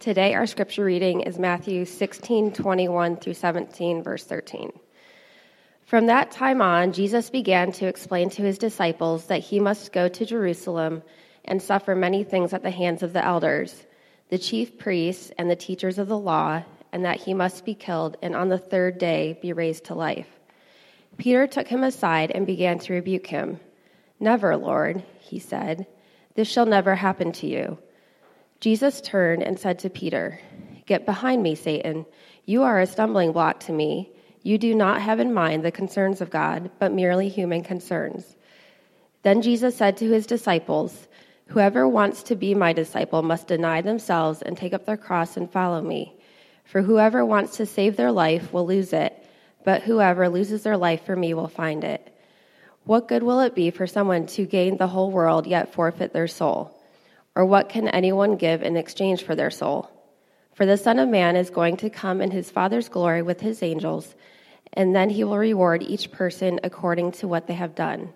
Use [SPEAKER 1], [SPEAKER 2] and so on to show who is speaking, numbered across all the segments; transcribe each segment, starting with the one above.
[SPEAKER 1] Today, our scripture reading is Matthew 16 21 through 17, verse 13. From that time on, Jesus began to explain to his disciples that he must go to Jerusalem and suffer many things at the hands of the elders, the chief priests, and the teachers of the law, and that he must be killed and on the third day be raised to life. Peter took him aside and began to rebuke him. Never, Lord, he said. This shall never happen to you. Jesus turned and said to Peter, Get behind me, Satan. You are a stumbling block to me you do not have in mind the concerns of God, but merely human concerns. Then Jesus said to his disciples, Whoever wants to be my disciple must deny themselves and take up their cross and follow me. For whoever wants to save their life will lose it, but whoever loses their life for me will find it. What good will it be for someone to gain the whole world yet forfeit their soul? Or what can anyone give in exchange for their soul? For the Son of Man is going to come in his Father's glory with his angels and then he will reward each person according to what they have done.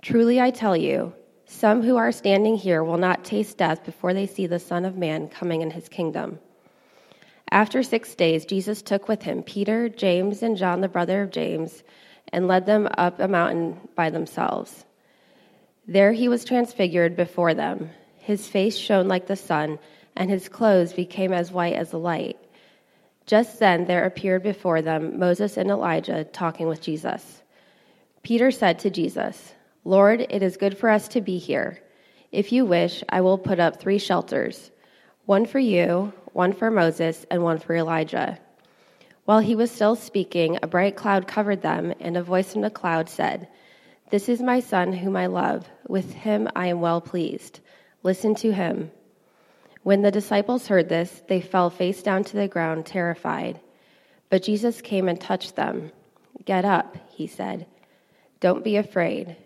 [SPEAKER 1] Truly I tell you, some who are standing here will not taste death before they see the Son of Man coming in his kingdom. After six days, Jesus took with him Peter, James, and John, the brother of James, and led them up a mountain by themselves. There he was transfigured before them. His face shone like the sun, and his clothes became as white as the light. Just then there appeared before them Moses and Elijah talking with Jesus. Peter said to Jesus, Lord, it is good for us to be here. If you wish, I will put up three shelters one for you, one for Moses, and one for Elijah. While he was still speaking, a bright cloud covered them, and a voice from the cloud said, This is my son whom I love. With him I am well pleased. Listen to him. When the disciples heard this, they fell face down to the ground, terrified. But Jesus came and touched them. Get up, he said. Don't be afraid.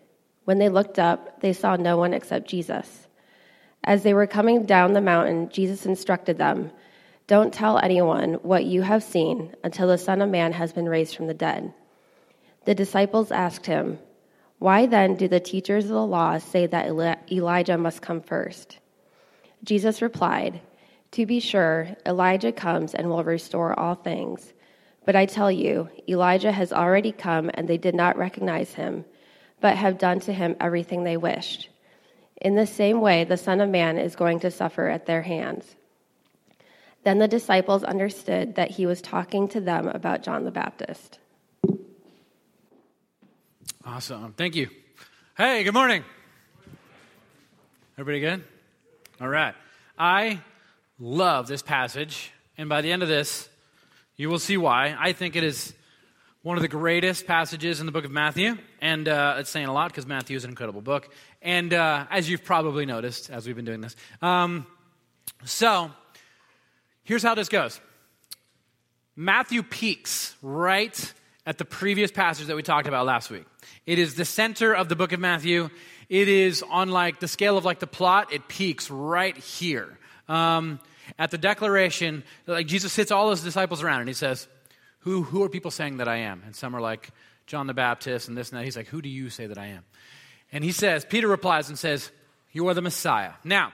[SPEAKER 1] When they looked up, they saw no one except Jesus. As they were coming down the mountain, Jesus instructed them Don't tell anyone what you have seen until the Son of Man has been raised from the dead. The disciples asked him, Why then do the teachers of the law say that Elijah must come first? Jesus replied, To be sure, Elijah comes and will restore all things. But I tell you, Elijah has already come, and they did not recognize him, but have done to him everything they wished. In the same way, the Son of Man is going to suffer at their hands. Then the disciples understood that he was talking to them about John the Baptist.
[SPEAKER 2] Awesome. Thank you. Hey, good morning. Everybody good? All right. I love this passage, and by the end of this, you will see why. I think it is one of the greatest passages in the book of Matthew, and uh, it's saying a lot because Matthew is an incredible book. And uh, as you've probably noticed as we've been doing this, um, so here's how this goes Matthew peaks right at the previous passage that we talked about last week. It is the center of the book of Matthew it is on like the scale of like the plot, it peaks right here. Um, at the declaration, like Jesus sits all his disciples around and he says, who, who are people saying that I am? And some are like, John the Baptist and this and that. He's like, Who do you say that I am? And he says, Peter replies and says, You are the Messiah. Now,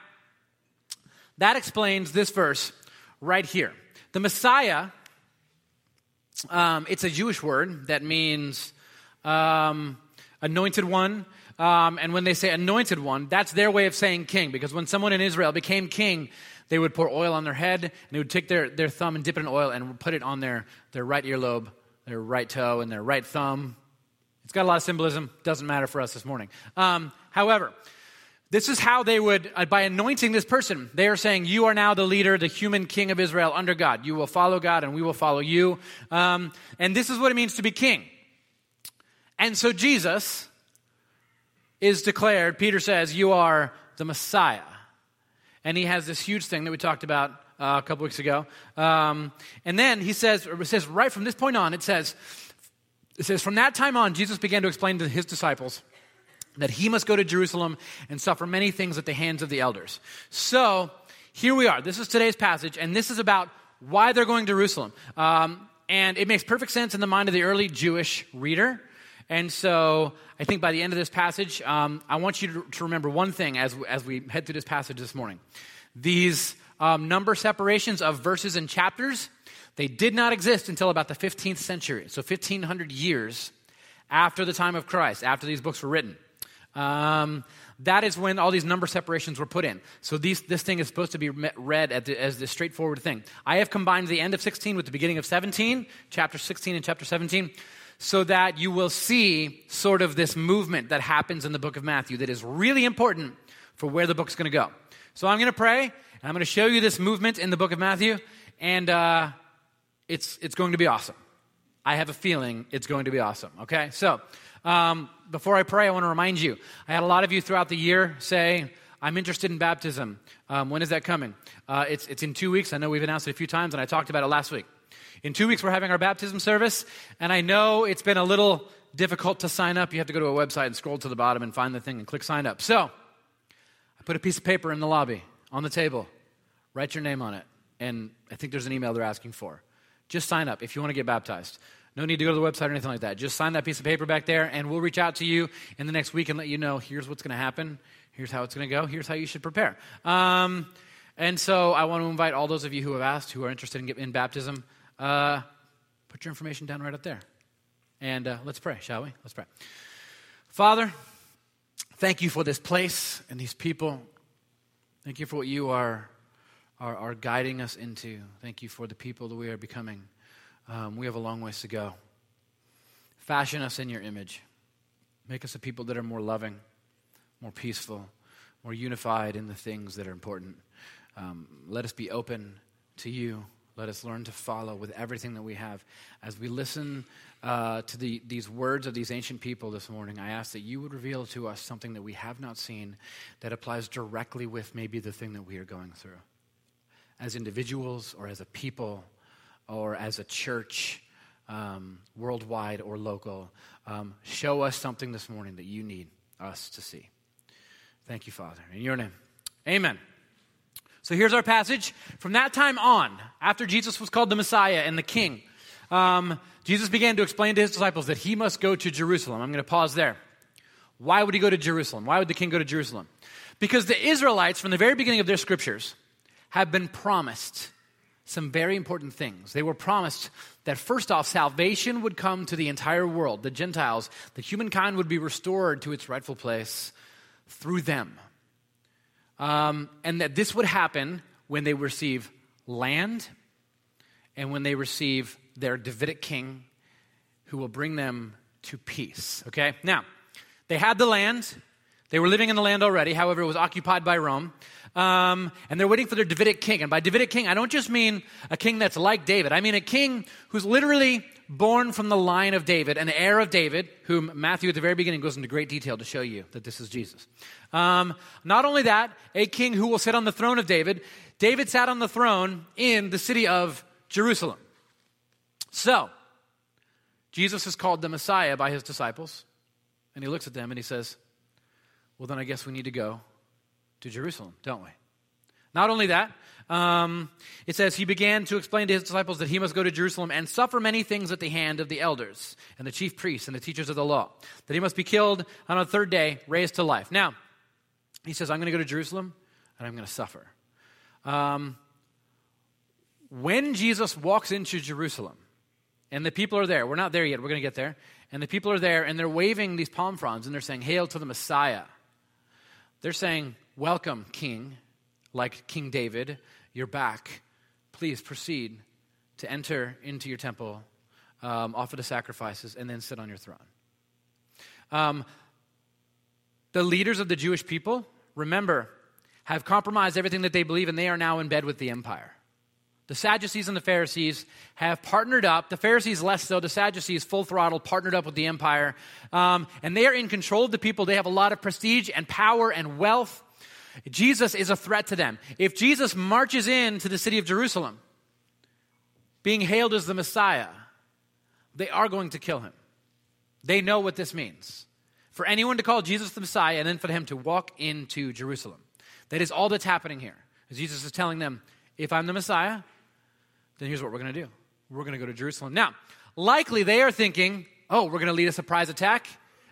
[SPEAKER 2] that explains this verse right here. The Messiah, um, it's a Jewish word that means um, anointed one. Um, and when they say anointed one, that's their way of saying king. Because when someone in Israel became king, they would pour oil on their head, and they would take their, their thumb and dip it in oil and put it on their, their right earlobe, their right toe, and their right thumb. It's got a lot of symbolism. Doesn't matter for us this morning. Um, however, this is how they would, uh, by anointing this person, they are saying, You are now the leader, the human king of Israel under God. You will follow God, and we will follow you. Um, and this is what it means to be king. And so Jesus is declared, Peter says, You are the Messiah. And he has this huge thing that we talked about uh, a couple weeks ago. Um, and then he says, it says, right from this point on, it says, it says, from that time on, Jesus began to explain to his disciples that he must go to Jerusalem and suffer many things at the hands of the elders. So here we are. This is today's passage, and this is about why they're going to Jerusalem. Um, and it makes perfect sense in the mind of the early Jewish reader. And so I think by the end of this passage, um, I want you to, to, remember one thing as, as we head through this passage this morning. These um, number separations of verses and chapters, they did not exist until about the 15th century, so 1500 years after the time of Christ, after these books were written. Um, that is when all these number separations were put in. So these, this thing is supposed to be read the, as the straightforward thing. I have combined the end of 16 with the beginning of 17, chapter 16 and chapter 17, so that you will see sort of this movement that happens in the book of Matthew that is really important for where the book's going to go. So I'm going to pray, and I'm going to show you this movement in the book of Matthew, and uh, it's, it's going to be awesome. I have a feeling it's going to be awesome, okay? So, um, before I pray, I want to remind you I had a lot of you throughout the year say, I'm interested in baptism. Um, when is that coming? Uh, it's, it's in two weeks. I know we've announced it a few times, and I talked about it last week. In two weeks, we're having our baptism service, and I know it's been a little difficult to sign up. You have to go to a website and scroll to the bottom and find the thing and click sign up. So, I put a piece of paper in the lobby on the table. Write your name on it, and I think there's an email they're asking for. Just sign up if you want to get baptized. No need to go to the website or anything like that. Just sign that piece of paper back there, and we'll reach out to you in the next week and let you know here's what's going to happen, here's how it's going to go, here's how you should prepare. Um, and so I want to invite all those of you who have asked, who are interested in, in baptism, uh, put your information down right up there. And uh, let's pray, shall we? Let's pray. Father, thank you for this place and these people. Thank you for what you are, are, are guiding us into. Thank you for the people that we are becoming. Um, we have a long ways to go. Fashion us in your image. Make us a people that are more loving, more peaceful, more unified in the things that are important. Um, let us be open to you. Let us learn to follow with everything that we have. As we listen uh, to the, these words of these ancient people this morning, I ask that you would reveal to us something that we have not seen that applies directly with maybe the thing that we are going through. As individuals or as a people, or as a church, um, worldwide or local, um, show us something this morning that you need us to see. Thank you, Father. In your name, amen. So here's our passage. From that time on, after Jesus was called the Messiah and the King, um, Jesus began to explain to his disciples that he must go to Jerusalem. I'm going to pause there. Why would he go to Jerusalem? Why would the king go to Jerusalem? Because the Israelites, from the very beginning of their scriptures, have been promised some very important things. They were promised that first off, salvation would come to the entire world, the Gentiles, that humankind would be restored to its rightful place through them. Um, and that this would happen when they receive land and when they receive their Davidic king who will bring them to peace. Okay? Now, they had the land. They were living in the land already. However, it was occupied by Rome. Um, and they're waiting for their Davidic king. And by Davidic king, I don't just mean a king that's like David. I mean a king who's literally born from the line of David, an heir of David, whom Matthew at the very beginning goes into great detail to show you that this is Jesus. Um, not only that, a king who will sit on the throne of David. David sat on the throne in the city of Jerusalem. So, Jesus is called the Messiah by his disciples, and he looks at them and he says, Well, then I guess we need to go to Jerusalem, don't we? Not only that, um, it says he began to explain to his disciples that he must go to Jerusalem and suffer many things at the hand of the elders and the chief priests and the teachers of the law, that he must be killed on a third day, raised to life. Now, he says, I'm going to go to Jerusalem and I'm going to suffer. Um, when Jesus walks into Jerusalem, and the people are there, we're not there yet, we're going to get there, and the people are there and they're waving these palm fronds and they're saying, Hail to the Messiah. They're saying, Welcome, King, like King David, you're back. Please proceed to enter into your temple, um, offer the sacrifices, and then sit on your throne. Um, the leaders of the Jewish people, remember, have compromised everything that they believe, and they are now in bed with the empire. The Sadducees and the Pharisees have partnered up. The Pharisees less so. The Sadducees, full throttle, partnered up with the empire. Um, and they are in control of the people. They have a lot of prestige and power and wealth. Jesus is a threat to them. If Jesus marches into the city of Jerusalem, being hailed as the Messiah, they are going to kill him. They know what this means. For anyone to call Jesus the Messiah and then for him to walk into Jerusalem. That is all that's happening here. Jesus is telling them, if I'm the Messiah, then here's what we're going to do. We're going to go to Jerusalem. Now, likely they are thinking, oh, we're going to lead a surprise attack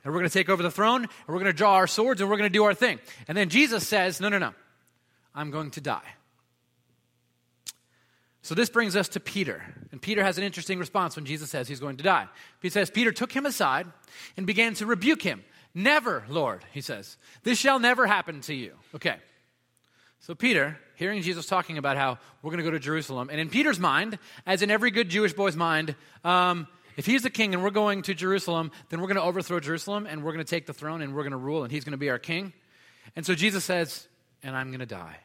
[SPEAKER 2] and we're going to take over the throne, and we're going to draw our swords, and we're going to do our thing. And then Jesus says, No, no, no. I'm going to die. So this brings us to Peter. And Peter has an interesting response when Jesus says he's going to die. He says, Peter took him aside and began to rebuke him. Never, Lord, he says. This shall never happen to you. Okay. So Peter, hearing Jesus talking about how we're going to go to Jerusalem, and in Peter's mind, as in every good Jewish boy's mind, um, if he's the king and we're going to Jerusalem, then we're going to overthrow Jerusalem and we're going to take the throne and we're going to rule and he's going to be our king. And so Jesus says, and I'm going to die.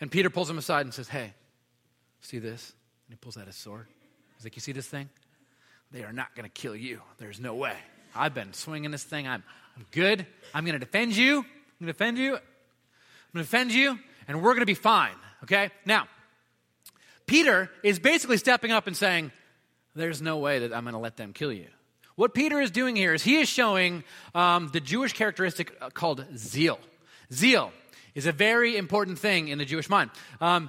[SPEAKER 2] And Peter pulls him aside and says, Hey, see this? And he pulls out his sword. He's like, You see this thing? They are not going to kill you. There's no way. I've been swinging this thing. I'm, I'm good. I'm going to defend you. I'm going to defend you. I'm going to defend you, and we're going to be fine. Okay? Now, Peter is basically stepping up and saying, There's no way that I'm going to let them kill you. What Peter is doing here is he is showing um, the Jewish characteristic uh, called zeal. Zeal is a very important thing in the Jewish mind. Um,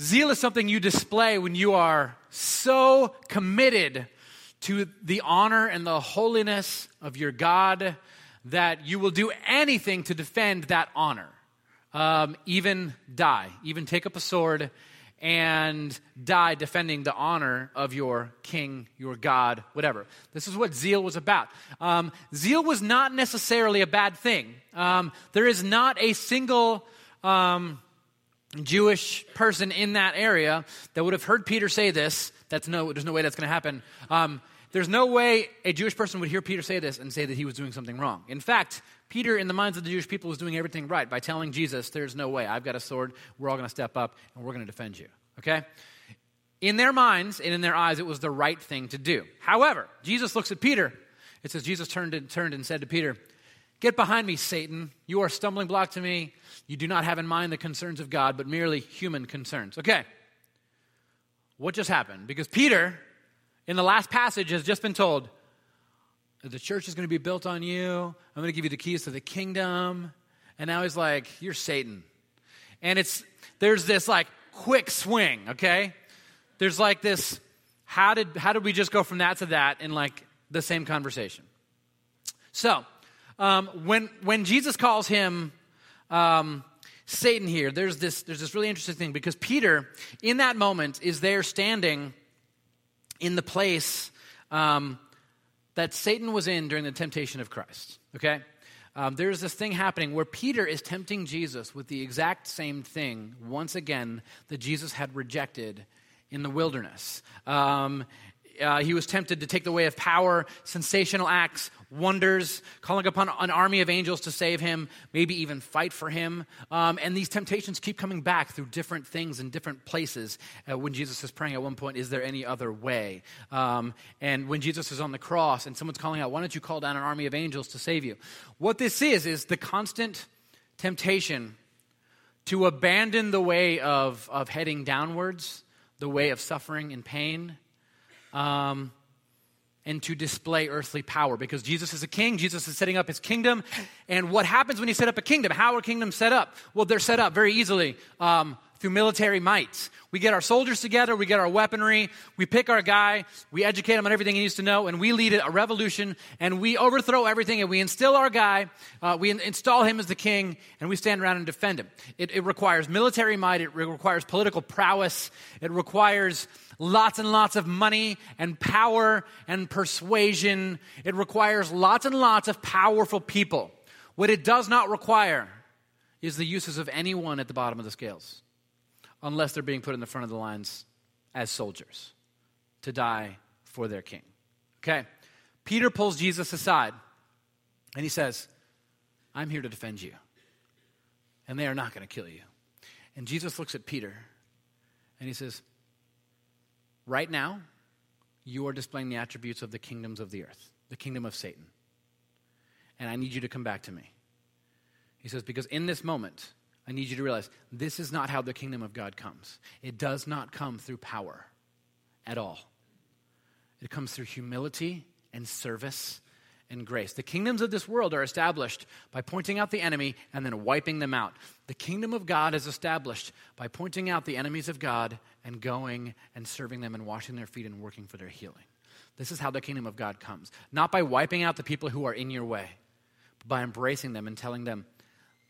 [SPEAKER 2] zeal is something you display when you are so committed to the honor and the holiness of your God that you will do anything to defend that honor, um, even die, even take up a sword and die defending the honor of your king, your God, whatever. This is what zeal was about. Um, zeal was not necessarily a bad thing. Um, there is not a single um, Jewish person in that area that would have heard Peter say this. That's no, there's no way that's going to happen. Um, there's no way a Jewish person would hear Peter say this and say that he was doing something wrong. In fact, Peter, in the minds of the Jewish people, was doing everything right by telling Jesus, There's no way. I've got a sword. We're all going to step up and we're going to defend you. Okay? In their minds and in their eyes, it was the right thing to do. However, Jesus looks at Peter. It says, Jesus turned and, turned and said to Peter, Get behind me, Satan. You are a stumbling block to me. You do not have in mind the concerns of God, but merely human concerns. Okay. What just happened? Because Peter, in the last passage, has just been told, the church is going to be built on you. I'm going to give you the keys to the kingdom. And now he's like, You're Satan. And it's there's this like quick swing, okay? There's like this how did how did we just go from that to that in like the same conversation? So, um, when when Jesus calls him um, Satan here, there's this there's this really interesting thing because Peter, in that moment, is there standing in the place um, that Satan was in during the temptation of Christ. Okay? Um, there's this thing happening where Peter is tempting Jesus with the exact same thing, once again, that Jesus had rejected in the wilderness. Um, uh, he was tempted to take the way of power, sensational acts, wonders, calling upon an army of angels to save him, maybe even fight for him. Um, and these temptations keep coming back through different things in different places. Uh, when Jesus is praying at one point, is there any other way? Um, and when Jesus is on the cross and someone's calling out, why don't you call down an army of angels to save you? What this is, is the constant temptation to abandon the way of, of heading downwards, the way of suffering and pain um, and to display earthly power because Jesus is a king. Jesus is setting up his kingdom. And what happens when you set up a kingdom? How are kingdoms set up? Well, they're set up very easily um, through military might. We get our soldiers together, we get our weaponry, we pick our guy, we educate him on everything he needs to know, and we lead a revolution, and we overthrow everything, and we instill our guy, uh, we in- install him as the king, and we stand around and defend him. It, it requires military might, it re- requires political prowess, it requires lots and lots of money and power and persuasion. It requires lots and lots of powerful people. What it does not require is the uses of anyone at the bottom of the scales unless they're being put in the front of the lines as soldiers to die for their king. Okay? Peter pulls Jesus aside and he says, I'm here to defend you. And they are not going to kill you. And Jesus looks at Peter and he says, Right now, you are displaying the attributes of the kingdoms of the earth, the kingdom of Satan. And I need you to come back to me. He says, Because in this moment, I need you to realize this is not how the kingdom of God comes. It does not come through power at all, it comes through humility and service and grace. The kingdoms of this world are established by pointing out the enemy and then wiping them out. The kingdom of God is established by pointing out the enemies of God and going and serving them and washing their feet and working for their healing. This is how the kingdom of God comes. Not by wiping out the people who are in your way, but by embracing them and telling them,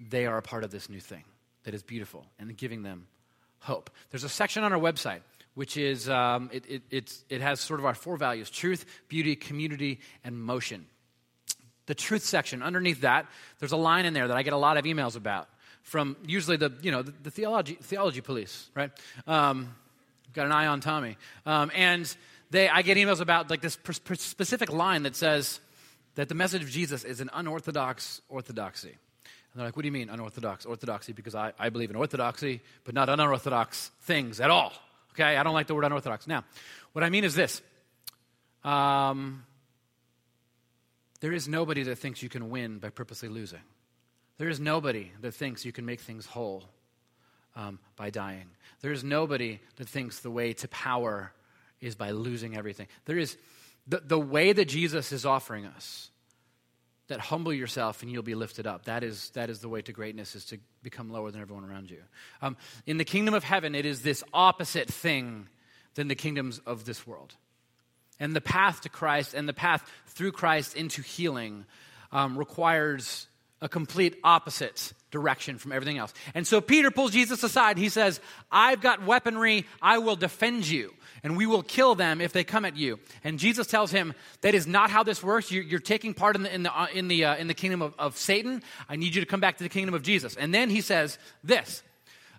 [SPEAKER 2] they are a part of this new thing that is beautiful and giving them hope. There's a section on our website which is um, it, it, it has sort of our four values truth, beauty, community, and motion. The truth section, underneath that, there's a line in there that I get a lot of emails about from usually the, you know, the, the theology, theology police, right? Um, got an eye on Tommy. Um, and they, I get emails about like this specific line that says that the message of Jesus is an unorthodox orthodoxy. They're like, what do you mean unorthodox orthodoxy? Because I, I believe in orthodoxy, but not unorthodox things at all. Okay, I don't like the word unorthodox. Now, what I mean is this um, there is nobody that thinks you can win by purposely losing. There is nobody that thinks you can make things whole um, by dying. There is nobody that thinks the way to power is by losing everything. There is the, the way that Jesus is offering us that humble yourself and you'll be lifted up. That is, that is the way to greatness, is to become lower than everyone around you. Um, in the kingdom of heaven, it is this opposite thing than the kingdoms of this world. And the path to Christ and the path through Christ into healing um, requires a complete opposite direction from everything else. And so Peter pulls Jesus aside. He says, I've got weaponry. I will defend you, and we will kill them if they come at you. And Jesus tells him, That is not how this works. You're, you're taking part in the, in the, uh, in the, uh, in the kingdom of, of, Satan. I need you to come back to the kingdom of Jesus. And then he says this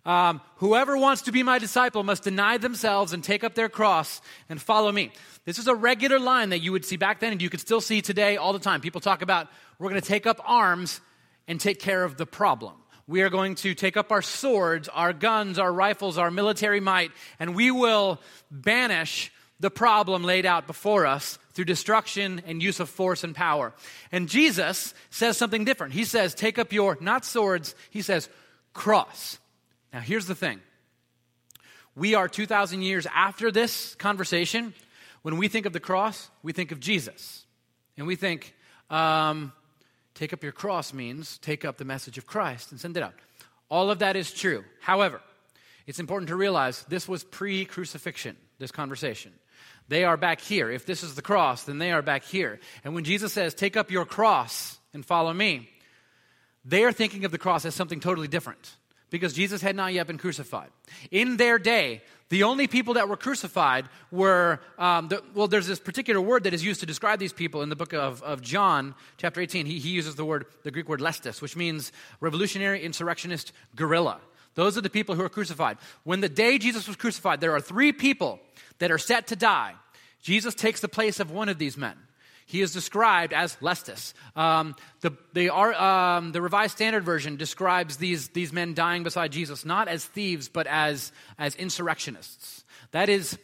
[SPEAKER 2] um, Whoever wants to be my disciple must deny themselves and take up their cross and follow me. This is a regular line that you would see back then, and you could still see today all the time. People talk about, We're going to take up arms and take care of the problem. We are going to take up our swords, our guns, our rifles, our military might, and we will banish the problem laid out before us through destruction and use of force and power. And Jesus says something different. He says, Take up your, not swords, he says, cross. Now, here's the thing. We are 2,000 years after this conversation. When we think of the cross, we think of Jesus. And we think, um, Take up your cross means take up the message of Christ and send it out. All of that is true. However, it's important to realize this was pre crucifixion, this conversation. They are back here. If this is the cross, then they are back here. And when Jesus says, Take up your cross and follow me, they are thinking of the cross as something totally different because Jesus had not yet been crucified. In their day, the only people that were crucified were, um, the, well, there's this particular word that is used to describe these people in the book of, of John, chapter 18. He, he uses the word, the Greek word lestis, which means revolutionary, insurrectionist, guerrilla. Those are the people who are crucified. When the day Jesus was crucified, there are three people that are set to die. Jesus takes the place of one of these men he is described as Lestus. Um, the, the, um, the, Revised Standard Version describes these, these men dying beside Jesus not as thieves, but as, as insurrectionists. That is,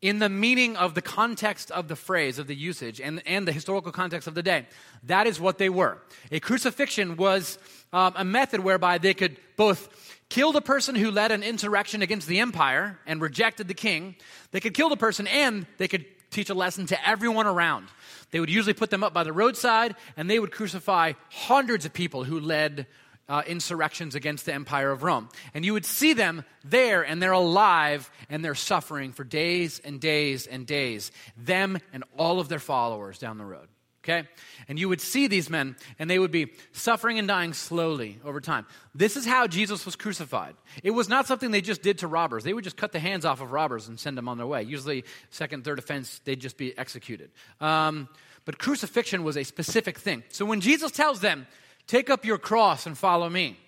[SPEAKER 2] in the meaning of the context of the phrase, of the usage, and, and the historical context of the day, that is what they were. A crucifixion was um, a method whereby they could both kill the person who led an insurrection against the empire and rejected the king, they could kill the person, and they could teach a lesson to everyone around. They would usually put them up by the roadside, and they would crucify hundreds of people who led uh, insurrections against the Empire of Rome. And you would see them there, and they're alive, and they're suffering for days and days and days. Them and all of their followers down the road. Okay? And you would see these men, and they would be suffering and dying slowly over time. This is how Jesus was crucified. It was not something they just did to robbers. They would just cut the hands off of robbers and send them on their way. Usually, second, third offense, they'd just be executed. Um, but crucifixion was a specific thing. So when Jesus tells them, take up your cross and follow me,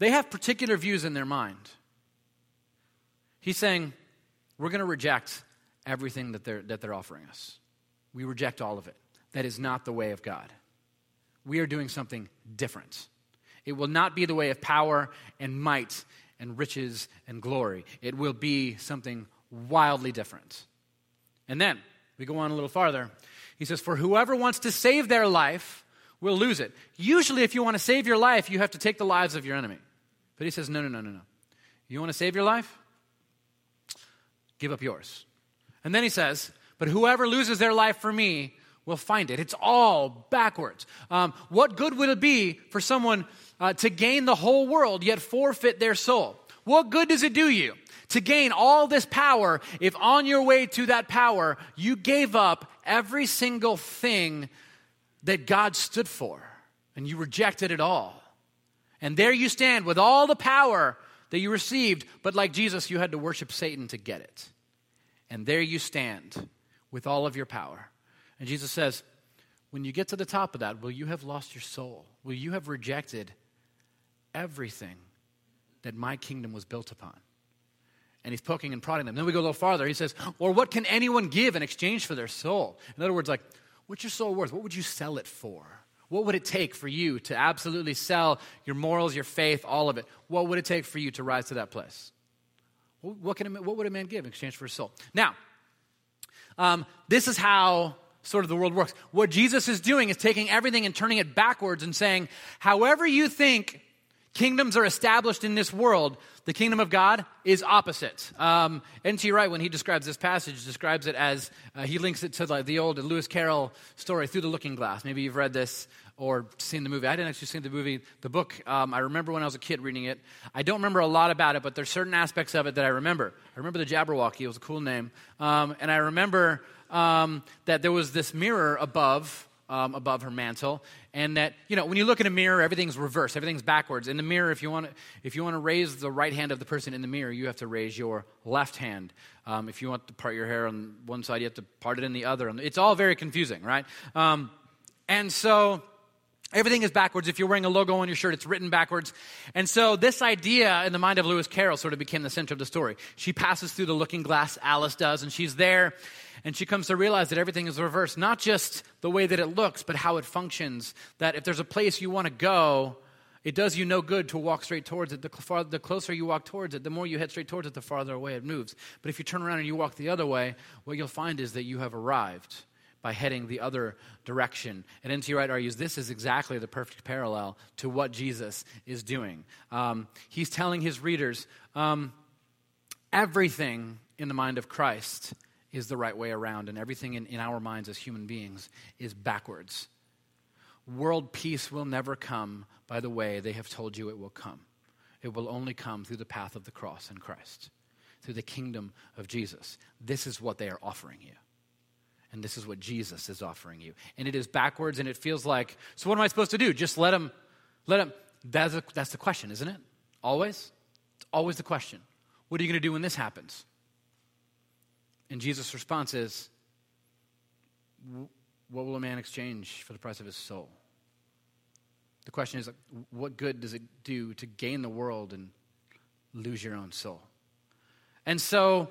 [SPEAKER 2] they have particular views in their mind. He's saying, we're going to reject everything that they're, that they're offering us. We reject all of it. That is not the way of God. We are doing something different. It will not be the way of power and might and riches and glory. It will be something wildly different. And then we go on a little farther. He says, For whoever wants to save their life will lose it. Usually, if you want to save your life, you have to take the lives of your enemy. But he says, No, no, no, no, no. You want to save your life? Give up yours. And then he says, but whoever loses their life for me will find it. It's all backwards. Um, what good would it be for someone uh, to gain the whole world yet forfeit their soul? What good does it do you to gain all this power if on your way to that power you gave up every single thing that God stood for and you rejected it all? And there you stand with all the power that you received, but like Jesus, you had to worship Satan to get it. And there you stand with all of your power. And Jesus says, when you get to the top of that, will you have lost your soul? Will you have rejected everything that my kingdom was built upon? And he's poking and prodding them. Then we go a little farther. He says, Or what can anyone give in exchange for their soul? In other words, like, what's your soul worth? What would you sell it for? What would it take for you to absolutely sell your morals, your faith, all of it? What would it take for you to rise to that place? What, can a, what would a man give in exchange for his soul? Now, um, this is how sort of the world works. What Jesus is doing is taking everything and turning it backwards and saying, however you think kingdoms are established in this world, the kingdom of God is opposite. Um, N.T. Wright, when he describes this passage, describes it as uh, he links it to the, the old Lewis Carroll story, Through the Looking Glass. Maybe you've read this or seen the movie. I didn't actually see the movie. The book, um, I remember when I was a kid reading it. I don't remember a lot about it, but there's certain aspects of it that I remember. I remember the Jabberwocky, it was a cool name. Um, and I remember um, that there was this mirror above. Um, above her mantle, and that you know when you look in a mirror, everything's reversed, everything's backwards. In the mirror, if you want to, if you want to raise the right hand of the person in the mirror, you have to raise your left hand. Um, if you want to part your hair on one side, you have to part it in the other. It's all very confusing, right? Um, and so Everything is backwards. If you're wearing a logo on your shirt, it's written backwards. And so, this idea in the mind of Lewis Carroll sort of became the center of the story. She passes through the looking glass, Alice does, and she's there, and she comes to realize that everything is reversed. Not just the way that it looks, but how it functions. That if there's a place you want to go, it does you no good to walk straight towards it. The, far, the closer you walk towards it, the more you head straight towards it, the farther away it moves. But if you turn around and you walk the other way, what you'll find is that you have arrived by heading the other direction. And N.T. Wright argues this is exactly the perfect parallel to what Jesus is doing. Um, he's telling his readers um, everything in the mind of Christ is the right way around, and everything in, in our minds as human beings is backwards. World peace will never come by the way they have told you it will come. It will only come through the path of the cross and Christ, through the kingdom of Jesus. This is what they are offering you. And this is what Jesus is offering you. And it is backwards and it feels like, so what am I supposed to do? Just let him, let him. That's, a, that's the question, isn't it? Always? It's always the question. What are you going to do when this happens? And Jesus' response is, What will a man exchange for the price of his soul? The question is, what good does it do to gain the world and lose your own soul? And so,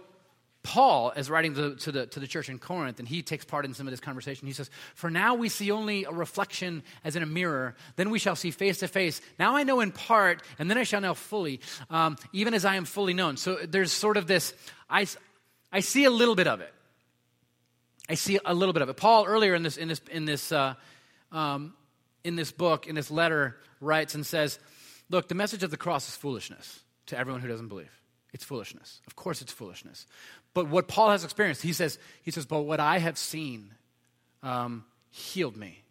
[SPEAKER 2] Paul is writing to, to, the, to the church in Corinth, and he takes part in some of this conversation. He says, For now we see only a reflection as in a mirror, then we shall see face to face. Now I know in part, and then I shall know fully, um, even as I am fully known. So there's sort of this, I, I see a little bit of it. I see a little bit of it. Paul, earlier in this, in this, in this, uh, um, in this book, in this letter, writes and says, Look, the message of the cross is foolishness to everyone who doesn't believe. It's foolishness. Of course, it's foolishness. But what Paul has experienced, he says, he says, but what I have seen um, healed me.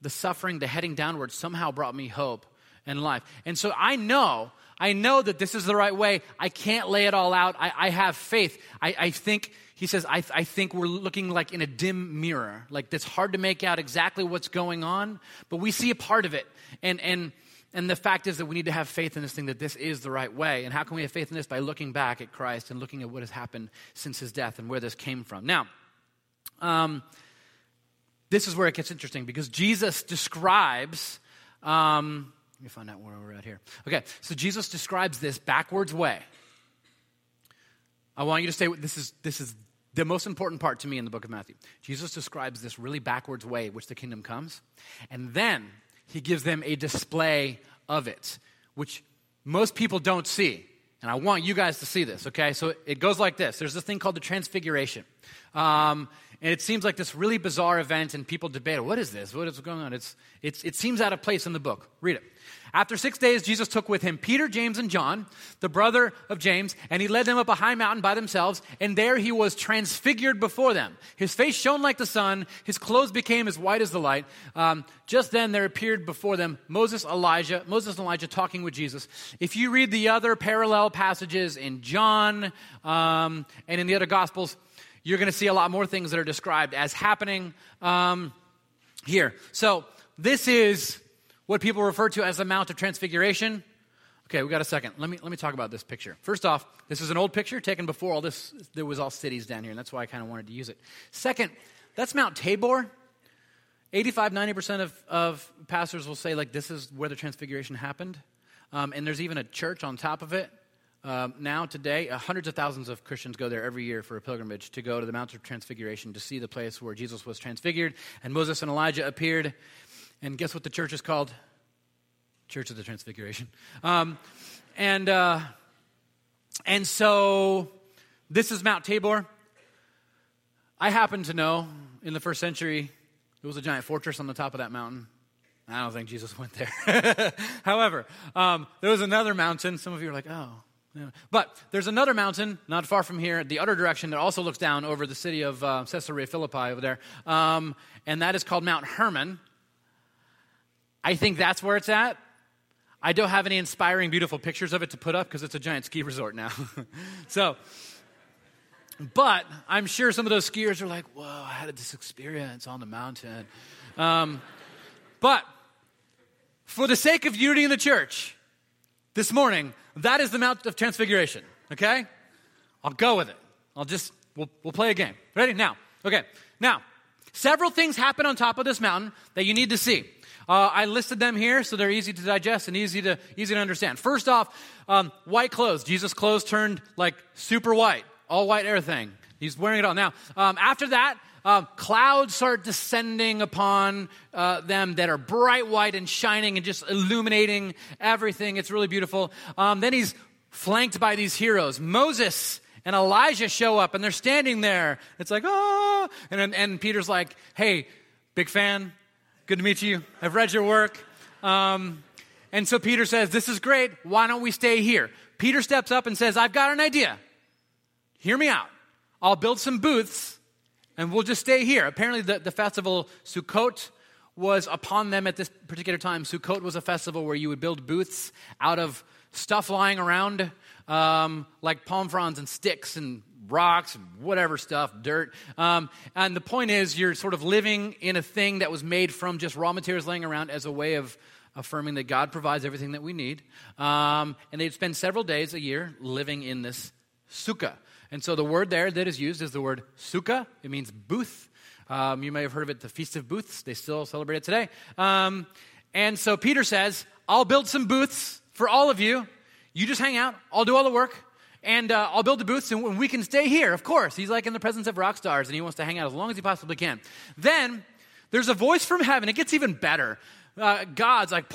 [SPEAKER 2] The suffering, the heading downward somehow brought me hope and life. And so I know, I know that this is the right way. I can't lay it all out. I, I have faith. I, I, think, he says, I, I think we're looking like in a dim mirror. Like it's hard to make out exactly what's going on, but we see a part of it. And, and, and the fact is that we need to have faith in this thing that this is the right way. And how can we have faith in this? By looking back at Christ and looking at what has happened since his death and where this came from. Now, um, this is where it gets interesting because Jesus describes. Um, let me find out where we're at here. Okay, so Jesus describes this backwards way. I want you to say this is this is the most important part to me in the book of Matthew. Jesus describes this really backwards way which the kingdom comes, and then he gives them a display of it, which most people don't see. And I want you guys to see this, okay? So it goes like this there's this thing called the Transfiguration. Um, and it seems like this really bizarre event, and people debate what is this? What is going on? It's, it's, it seems out of place in the book. Read it. After six days, Jesus took with him Peter, James, and John, the brother of James, and he led them up a high mountain by themselves, and there he was transfigured before them. His face shone like the sun, his clothes became as white as the light. Um, just then there appeared before them Moses, Elijah, Moses and Elijah talking with Jesus. If you read the other parallel passages in John um, and in the other Gospels, you're going to see a lot more things that are described as happening um, here. So this is what people refer to as the Mount of Transfiguration. Okay, we got a second. Let me let me talk about this picture. First off, this is an old picture taken before all this. There was all cities down here, and that's why I kind of wanted to use it. Second, that's Mount Tabor. 85, 90% of, of pastors will say, like, this is where the transfiguration happened. Um, and there's even a church on top of it. Um, now, today, uh, hundreds of thousands of Christians go there every year for a pilgrimage to go to the Mount of Transfiguration to see the place where Jesus was transfigured and Moses and Elijah appeared. And guess what the church is called? Church of the Transfiguration. Um, and, uh, and so this is Mount Tabor. I happen to know in the first century there was a giant fortress on the top of that mountain. I don't think Jesus went there. However, um, there was another mountain. Some of you are like, oh. But there's another mountain not far from here, the other direction, that also looks down over the city of uh, Caesarea Philippi over there. Um, and that is called Mount Hermon. I think that's where it's at. I don't have any inspiring, beautiful pictures of it to put up because it's a giant ski resort now. so, but I'm sure some of those skiers are like, whoa, I had this experience on the mountain. Um, but for the sake of unity in the church, this morning, that is the Mount of Transfiguration, okay? I'll go with it. I'll just, we'll, we'll play a game. Ready? Now. Okay. Now, several things happen on top of this mountain that you need to see. Uh, I listed them here so they're easy to digest and easy to, easy to understand. First off, um, white clothes. Jesus' clothes turned like super white, all white everything. He's wearing it all. Now, um, after that, um, clouds start descending upon uh, them that are bright white and shining and just illuminating everything. It's really beautiful. Um, then he's flanked by these heroes. Moses and Elijah show up and they're standing there. It's like, oh, and, and Peter's like, hey, big fan. Good to meet you. I've read your work. Um, and so Peter says, This is great. Why don't we stay here? Peter steps up and says, I've got an idea. Hear me out. I'll build some booths and we'll just stay here. Apparently, the, the festival Sukkot was upon them at this particular time. Sukkot was a festival where you would build booths out of stuff lying around, um, like palm fronds and sticks and rocks and whatever stuff, dirt. Um, and the point is, you're sort of living in a thing that was made from just raw materials laying around as a way of affirming that God provides everything that we need. Um, and they'd spend several days a year living in this sukkah. And so the word there that is used is the word sukkah. It means booth. Um, you may have heard of it, the Feast of Booths. They still celebrate it today. Um, and so Peter says, I'll build some booths for all of you. You just hang out. I'll do all the work and uh, I'll build the booths and we can stay here. Of course, he's like in the presence of rock stars and he wants to hang out as long as he possibly can. Then there's a voice from heaven. It gets even better. Uh, God's like,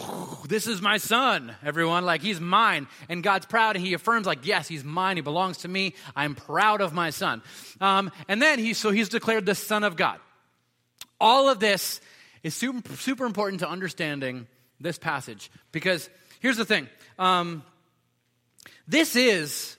[SPEAKER 2] this is my son, everyone. Like, he's mine. And God's proud and he affirms, like, yes, he's mine. He belongs to me. I'm proud of my son. Um, and then he, so he's declared the son of God. All of this is super, super important to understanding this passage because here's the thing. Um, this is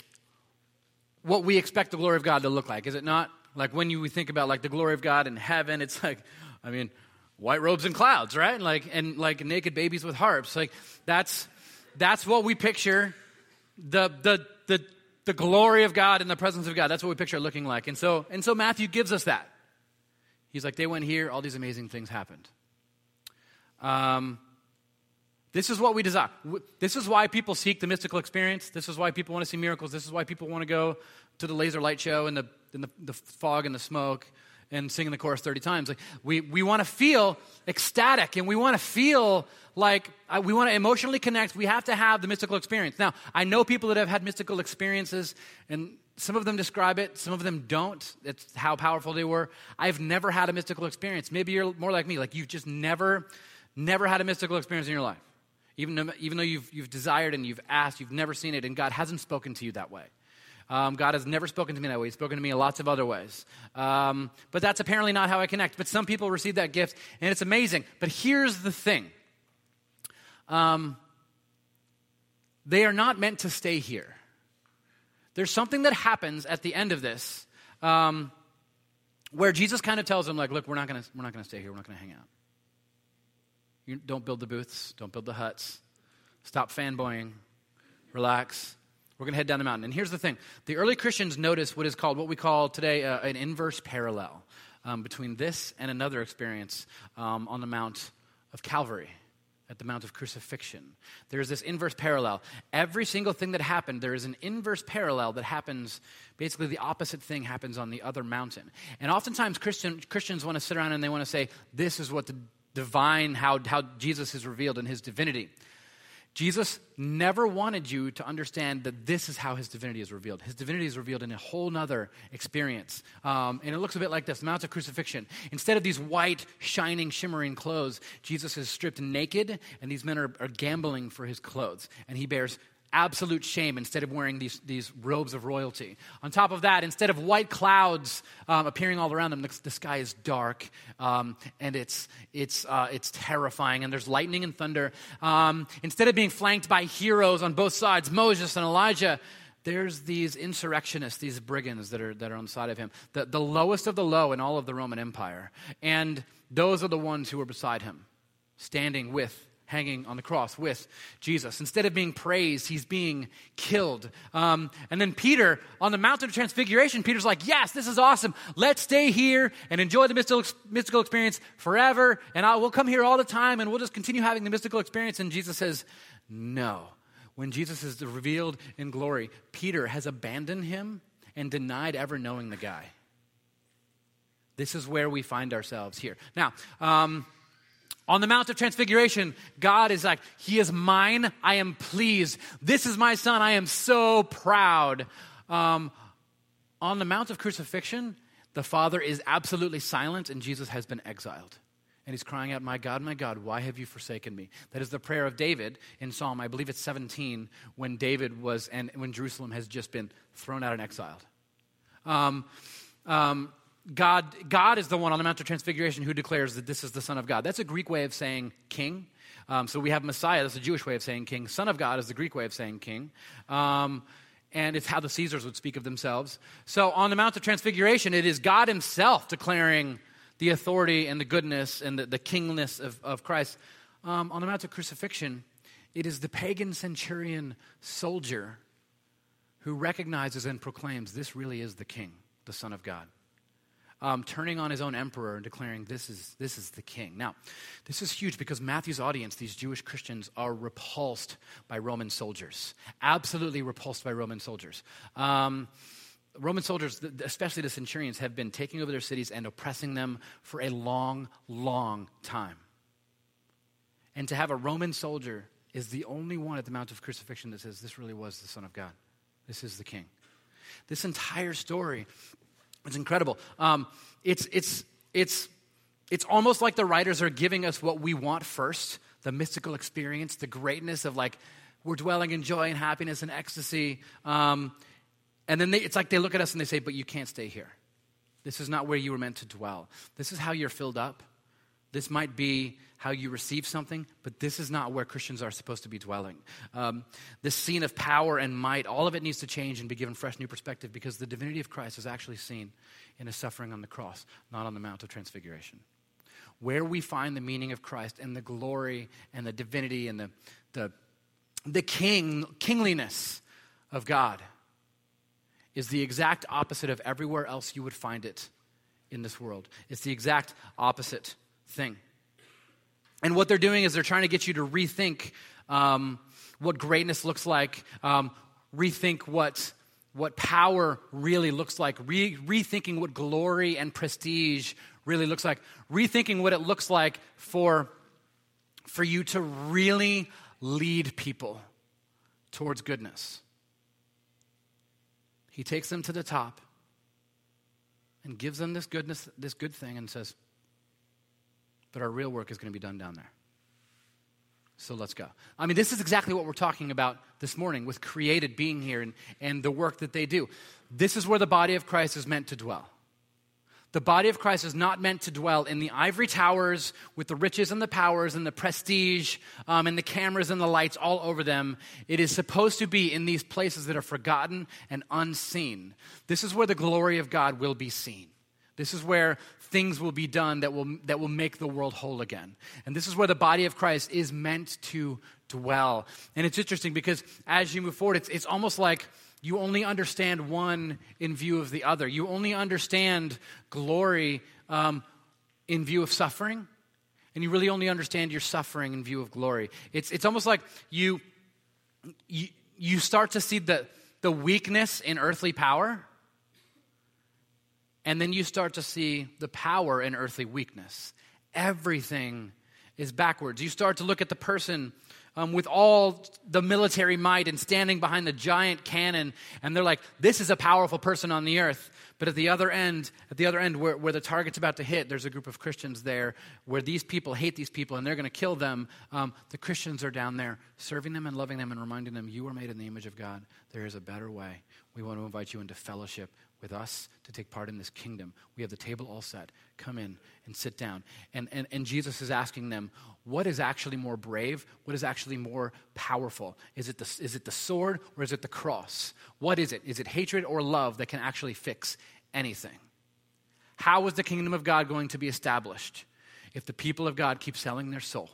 [SPEAKER 2] what we expect the glory of God to look like, is it not? Like when you think about like the glory of God in heaven, it's like, I mean, white robes and clouds, right? Like and like naked babies with harps. Like that's that's what we picture the the the the glory of God in the presence of God. That's what we picture looking like. And so and so Matthew gives us that. He's like, they went here, all these amazing things happened. Um, this is what we desire. This is why people seek the mystical experience. This is why people want to see miracles. This is why people want to go to the laser light show and the, in the, the fog and the smoke and sing the chorus 30 times. Like we, we want to feel ecstatic and we want to feel like uh, we want to emotionally connect. We have to have the mystical experience. Now, I know people that have had mystical experiences and some of them describe it, some of them don't. It's how powerful they were. I've never had a mystical experience. Maybe you're more like me, like you've just never, never had a mystical experience in your life. Even, even though you've, you've desired and you've asked, you've never seen it, and God hasn't spoken to you that way. Um, God has never spoken to me that way. He's spoken to me in lots of other ways. Um, but that's apparently not how I connect. But some people receive that gift, and it's amazing. But here's the thing um, they are not meant to stay here. There's something that happens at the end of this um, where Jesus kind of tells them, like, look, we're not going to we're not going to stay here. We're not going to hang out. You don't build the booths, don't build the huts. Stop fanboying. Relax. We're going to head down the mountain. And here's the thing the early Christians noticed what is called, what we call today, uh, an inverse parallel um, between this and another experience um, on the Mount of Calvary. at the Mount of Crucifixion. There's this inverse parallel. Every single thing that happened, there is an inverse parallel that happens, basically, the opposite thing happens on the other mountain. And oftentimes, Christian, Christians want to sit around and they want to say, This is what the divine, how, how Jesus is revealed in his divinity. Jesus never wanted you to understand that this is how his divinity is revealed. His divinity is revealed in a whole nother experience. Um, and it looks a bit like this Mount of Crucifixion. Instead of these white, shining, shimmering clothes, Jesus is stripped naked, and these men are, are gambling for his clothes. And he bears absolute shame instead of wearing these, these robes of royalty. On top of that, instead of white clouds um, appearing all around them, the, the sky is dark um, and it's, it's, uh, it's terrifying, and there's lightning and thunder. Um, instead of being flanked by heroes on both sides, Moses and Elijah, there's these insurrectionists, these brigands that are, that are on the side of him, the, the lowest of the low in all of the Roman Empire. And those are the ones who are beside him, standing with hanging on the cross with Jesus. Instead of being praised, he's being killed. Um, and then Peter, on the Mountain of Transfiguration, Peter's like, Yes, this is awesome. Let's stay here and enjoy the mystical, mystical experience forever. And I, we'll come here all the time and we'll just continue having the mystical experience. And Jesus says, No. When Jesus is revealed in glory, Peter has abandoned him and denied ever knowing the guy. This is where we find ourselves here. Now, um, on the Mount of Transfiguration, God is like, He is mine. I am pleased. This is my son. I am so proud. Um, on the Mount of Crucifixion, the Father is absolutely silent and Jesus has been exiled. And he's crying out, My God, my God, why have you forsaken me? That is the prayer of David in Psalm, I believe it's 17, when David was, and when Jerusalem has just been thrown out and exiled. Um, um, God, God is the one on the Mount of Transfiguration who declares that this is the Son of God. That's a Greek way of saying king. Um, so we have Messiah, that's a Jewish way of saying king. Son of God is the Greek way of saying king. Um, and it's how the Caesars would speak of themselves. So on the Mount of Transfiguration, it is God Himself declaring the authority and the goodness and the, the kingness of, of Christ. Um, on the Mount of Crucifixion, it is the pagan centurion soldier who recognizes and proclaims this really is the king, the Son of God um, turning on his own emperor and declaring, this is, this is the king. Now, this is huge because Matthew's audience, these Jewish Christians, are repulsed by Roman soldiers. Absolutely repulsed by Roman soldiers. Um, Roman soldiers, especially the centurions, have been taking over their cities and oppressing them for a long, long time. And to have a Roman soldier is the only one at the Mount of Crucifixion that says, This really was the Son of God. This is the King. This entire story it's incredible. Um, it's, it's, it's, it's almost like the writers are giving us what we want first the mystical experience, the greatness of like, we're dwelling in joy and happiness and ecstasy. Um, and then they, it's like they look at us and they say, but you can't stay here. This is not where you were meant to dwell. This is how you're filled up. This might be how you receive something, but this is not where Christians are supposed to be dwelling. Um, this scene of power and might, all of it needs to change and be given fresh new perspective because the divinity of Christ is actually seen in his suffering on the cross, not on the Mount of Transfiguration. Where we find the meaning of Christ and the glory and the divinity and the, the, the king, kingliness of God is the exact opposite of everywhere else you would find it in this world. It's the exact opposite thing. And what they're doing is they're trying to get you to rethink um, what greatness looks like, um, rethink what, what power really looks like, re- rethinking what glory and prestige really looks like, rethinking what it looks like for, for you to really lead people towards goodness. He takes them to the top and gives them this goodness, this good thing, and says, but our real work is going to be done down there. So let's go. I mean, this is exactly what we're talking about this morning with created being here and, and the work that they do. This is where the body of Christ is meant to dwell. The body of Christ is not meant to dwell in the ivory towers with the riches and the powers and the prestige um, and the cameras and the lights all over them. It is supposed to be in these places that are forgotten and unseen. This is where the glory of God will be seen. This is where things will be done that will, that will make the world whole again. And this is where the body of Christ is meant to dwell. And it's interesting because as you move forward, it's, it's almost like you only understand one in view of the other. You only understand glory um, in view of suffering, and you really only understand your suffering in view of glory. It's, it's almost like you, you, you start to see the, the weakness in earthly power, and then you start to see the power in earthly weakness. Everything is backwards. You start to look at the person um, with all the military might and standing behind the giant cannon, and they're like, "This is a powerful person on the earth." But at the other end, at the other end, where, where the target's about to hit, there's a group of Christians there where these people hate these people and they're going to kill them. Um, the Christians are down there serving them and loving them and reminding them, "You are made in the image of God. There is a better way. We want to invite you into fellowship with us to take part in this kingdom. We have the table all set. Come in and sit down. And, and, and Jesus is asking them, what is actually more brave? What is actually more powerful? Is it, the, is it the sword or is it the cross? What is it? Is it hatred or love that can actually fix anything? How is the kingdom of God going to be established if the people of God keep selling their soul?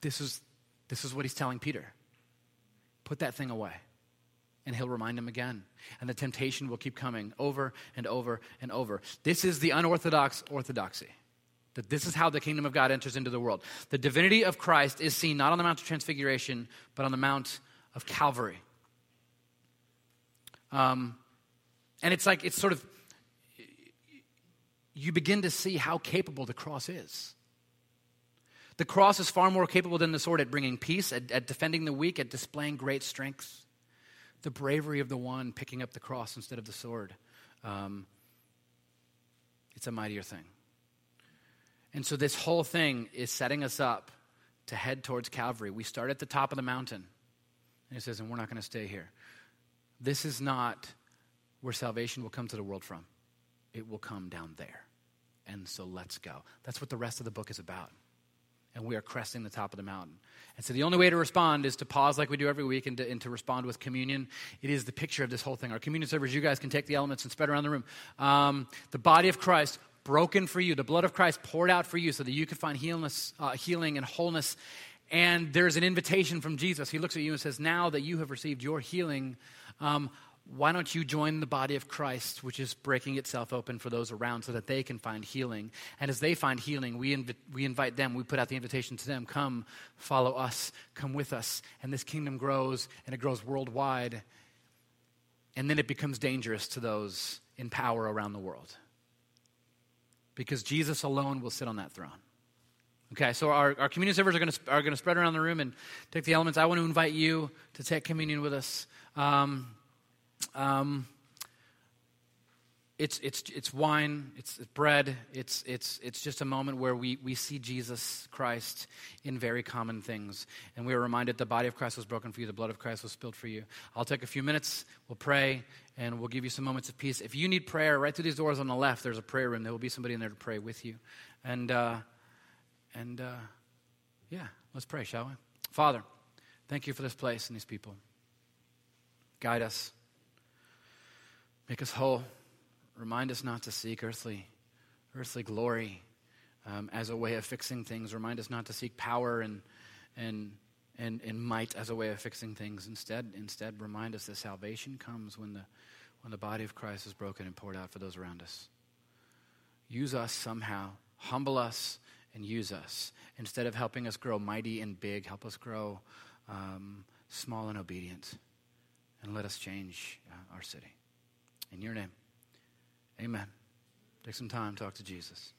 [SPEAKER 2] This is, this is what he's telling Peter. Put that thing away and he'll remind him again. And the temptation will keep coming over and over and over. This is the unorthodox orthodoxy. That this is how the kingdom of God enters into the world. The divinity of Christ is seen not on the Mount of Transfiguration, but on the Mount of Calvary. Um, and it's like, it's sort of, you begin to see how capable the cross is. The cross is far more capable than the sword at bringing peace, at, at defending the weak, at displaying great strength the bravery of the one picking up the cross instead of the sword. Um, it's a mightier thing. And so this whole thing is setting us up to head towards Calvary. We start at the top of the mountain. And it says, and we're not going to stay here. This is not where salvation will come to the world from. It will come down there. And so let's go. That's what the rest of the book is about and we are cresting the top of the mountain. And so the only way to respond is to pause like we do every week and to, and to respond with communion. It is the picture of this whole thing. Our communion servers, you guys can take the elements and spread around the room. Um, the body of Christ broken for you, the blood of Christ poured out for you so that you can find healness, uh, healing and wholeness. And there's an invitation from Jesus. He looks at you and says, Now that you have received your healing, um, why don't you join the body of Christ, which is breaking itself open for those around so that they can find healing? And as they find healing, we, inv- we invite them, we put out the invitation to them come, follow us, come with us. And this kingdom grows, and it grows worldwide. And then it becomes dangerous to those in power around the world. Because Jesus alone will sit on that throne. Okay, so our, our communion servers are going to are to spread around the room and take the elements. I want to invite you to take communion with us. Um, um, it's, it's, it's wine, it's bread, it's, it's, it's just a moment where we, we see Jesus Christ in very common things. And we are reminded the body of Christ was broken for you, the blood of Christ was spilled for you. I'll take a few minutes, we'll pray, and we'll give you some moments of peace. If you need prayer, right through these doors on the left, there's a prayer room. There will be somebody in there to pray with you. And, uh, and uh, yeah, let's pray, shall we? Father, thank you for this place and these people. Guide us. Make us whole. Remind us not to seek earthly, earthly glory um, as a way of fixing things. Remind us not to seek power and, and, and, and might as a way of fixing things. Instead, instead, remind us that salvation comes when the, when the body of Christ is broken and poured out for those around us. Use us somehow. Humble us and use us. Instead of helping us grow mighty and big, help us grow um, small and obedient. And let us change uh, our city. In your name, amen. Take some time, talk to Jesus.